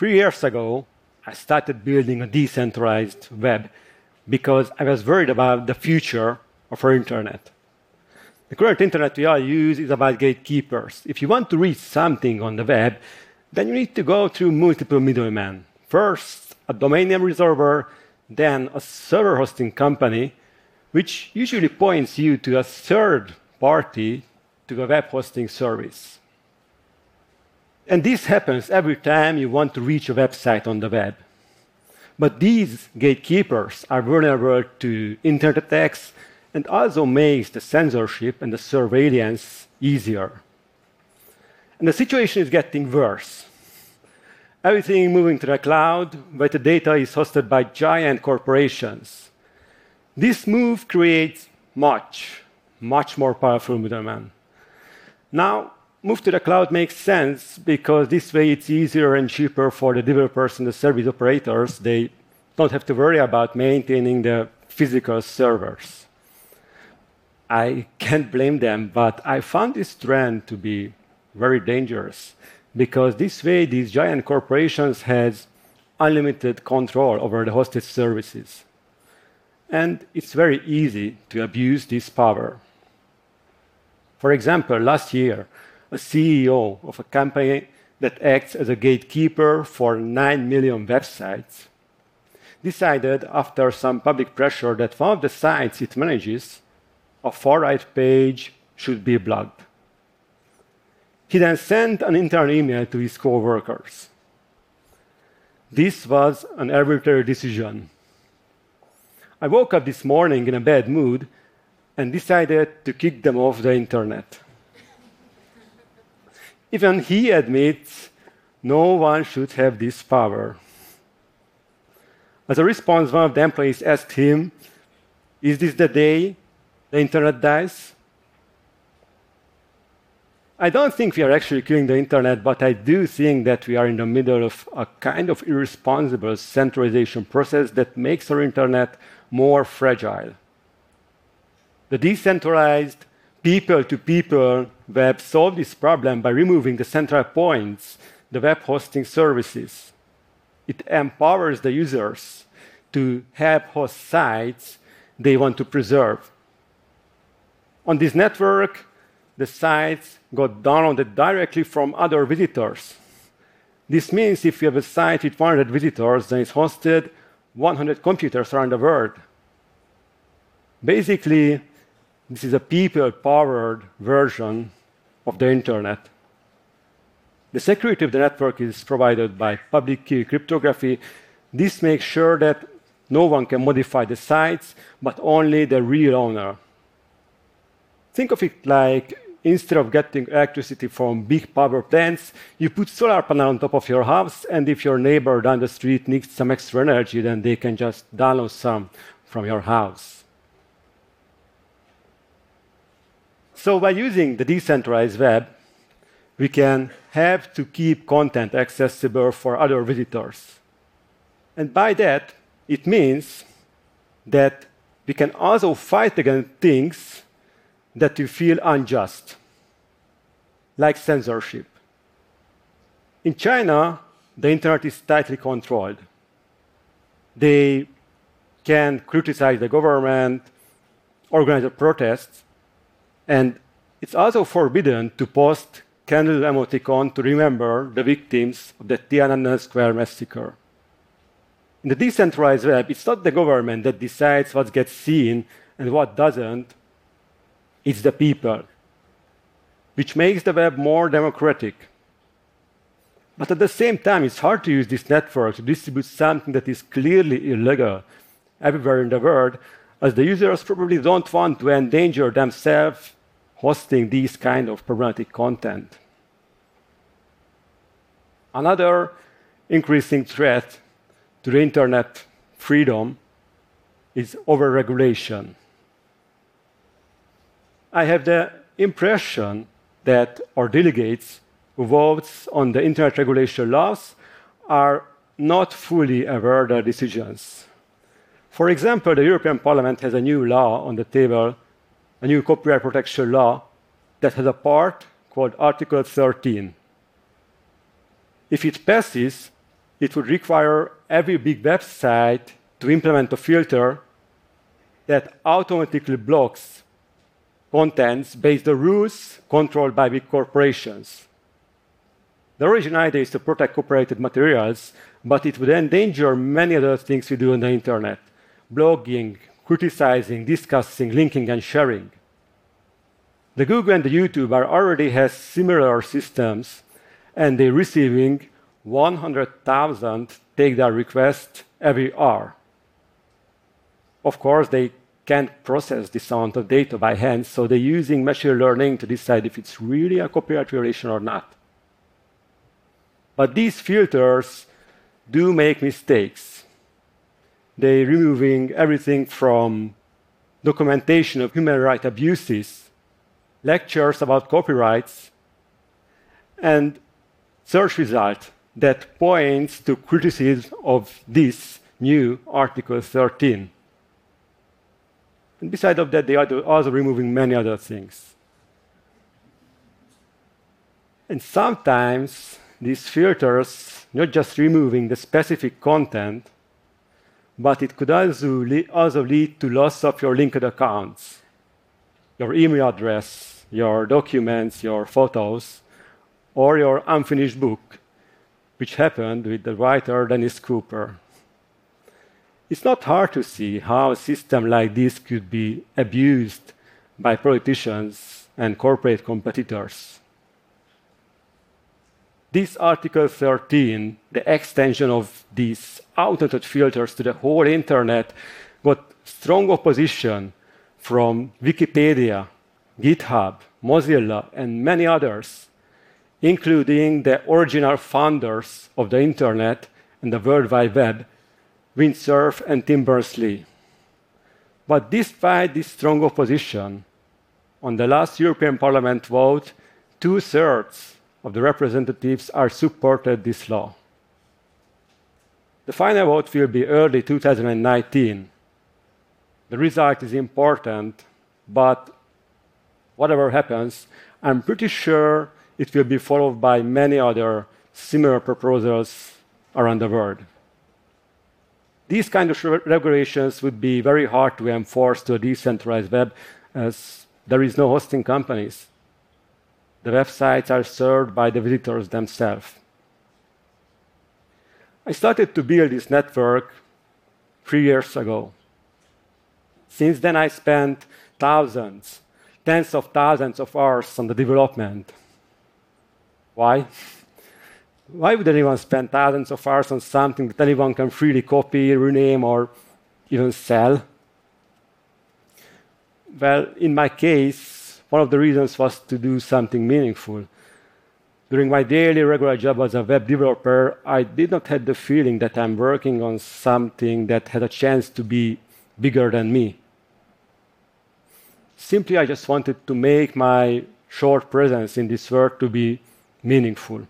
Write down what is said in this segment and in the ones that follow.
Three years ago, I started building a decentralized web because I was worried about the future of our internet. The current internet we all use is about gatekeepers. If you want to read something on the web, then you need to go through multiple middlemen. First, a domain name reserver, then a server hosting company, which usually points you to a third party to a web hosting service. And this happens every time you want to reach a website on the web. But these gatekeepers are vulnerable to internet attacks and also makes the censorship and the surveillance easier. And the situation is getting worse. Everything moving to the cloud, where the data is hosted by giant corporations. This move creates much, much more powerful middlemen. Now, move to the cloud makes sense because this way it's easier and cheaper for the developers and the service operators. They don't have to worry about maintaining the physical servers. I can't blame them, but I found this trend to be very dangerous because this way these giant corporations have unlimited control over the hosted services. And it's very easy to abuse this power. For example, last year, a CEO of a company that acts as a gatekeeper for 9 million websites decided, after some public pressure, that one of the sites it manages, a far right page, should be blocked. He then sent an internal email to his co workers. This was an arbitrary decision. I woke up this morning in a bad mood and decided to kick them off the internet. Even he admits no one should have this power. As a response, one of the employees asked him, Is this the day the internet dies? I don't think we are actually killing the internet, but I do think that we are in the middle of a kind of irresponsible centralization process that makes our internet more fragile. The decentralized people to people web solve this problem by removing the central points, the web hosting services. It empowers the users to help host sites they want to preserve. On this network, the sites got downloaded directly from other visitors. This means if you have a site with 100 visitors, then it's hosted 100 computers around the world. Basically, this is a people powered version of the internet. The security of the network is provided by public key cryptography. This makes sure that no one can modify the sites, but only the real owner. Think of it like instead of getting electricity from big power plants, you put solar panel on top of your house, and if your neighbor down the street needs some extra energy, then they can just download some from your house. So by using the decentralized web, we can have to keep content accessible for other visitors. And by that, it means that we can also fight against things that we feel unjust, like censorship. In China, the internet is tightly controlled. They can criticize the government, organize protests, and it's also forbidden to post candle emoticon to remember the victims of the Tiananmen Square massacre. In the decentralized web, it's not the government that decides what gets seen and what doesn't, it's the people, which makes the web more democratic. But at the same time, it's hard to use this network to distribute something that is clearly illegal everywhere in the world, as the users probably don't want to endanger themselves hosting these kind of problematic content. Another increasing threat to the internet freedom is overregulation. I have the impression that our delegates who vote on the internet regulation laws are not fully aware of their decisions. For example, the European Parliament has a new law on the table a new copyright protection law that has a part called Article 13. If it passes, it would require every big website to implement a filter that automatically blocks contents based on rules controlled by big corporations. The original idea is to protect copyrighted materials, but it would endanger many other things we do on the internet blogging, criticizing, discussing, linking, and sharing. The Google and the YouTube are already has similar systems, and they're receiving 100,000 takedown requests every hour. Of course, they can't process this amount of data by hand, so they're using machine learning to decide if it's really a copyright violation or not. But these filters do make mistakes. They're removing everything from documentation of human rights abuses, lectures about copyrights, and search result that points to criticism of this new Article 13. And besides of that, they are also removing many other things. And sometimes these filters not just removing the specific content, but it could also, lead to loss of your linked accounts, your email address, your documents, your photos, or your unfinished book, which happened with the writer Dennis Cooper. It's not hard to see how a system like this could be abused by politicians and corporate competitors. This Article 13, the extension of these automated filters to the whole internet, got strong opposition from Wikipedia, GitHub, Mozilla, and many others, including the original founders of the internet and the World Wide Web, Vint Cerf and Tim Berners-Lee. But despite this strong opposition, on the last European Parliament vote, two thirds of the representatives are supported this law. The final vote will be early 2019. The result is important, but whatever happens, I'm pretty sure it will be followed by many other similar proposals around the world. These kind of regulations would be very hard to enforce to a decentralized web as there is no hosting companies. The websites are served by the visitors themselves. I started to build this network three years ago. Since then, I spent thousands, tens of thousands of hours on the development. Why? why would anyone spend thousands of hours on something that anyone can freely copy, rename, or even sell? Well, in my case, one of the reasons was to do something meaningful. During my daily regular job as a web developer, I did not have the feeling that I'm working on something that had a chance to be bigger than me. Simply, I just wanted to make my short presence in this world to be meaningful.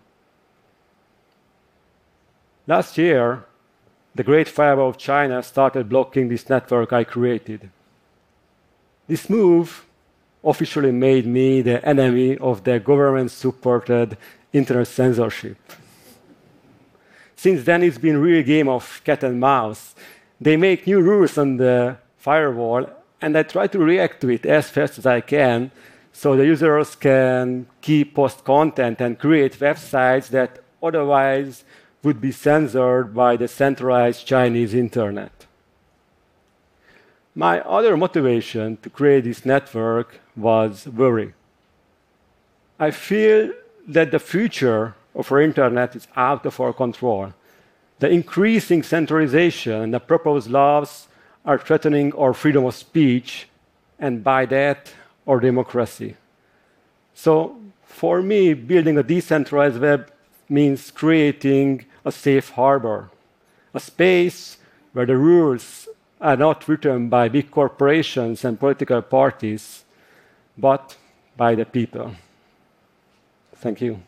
Last year, the Great Firewall of China started blocking this network I created. This move officially made me the enemy of the government supported internet censorship. Since then, it's been a real game of cat and mouse. They make new rules on the firewall, and I try to react to it as fast as I can so the users can keep post content and create websites that otherwise would be censored by the centralized Chinese internet. My other motivation to create this network was worry. I feel that the future of our internet is out of our control. The increasing centralization and the proposed laws are threatening our freedom of speech, and by that, our democracy. So, for me, building a decentralized web means creating a safe harbor, a space where the rules are not written by big corporations and political parties, but by the people. Thank you.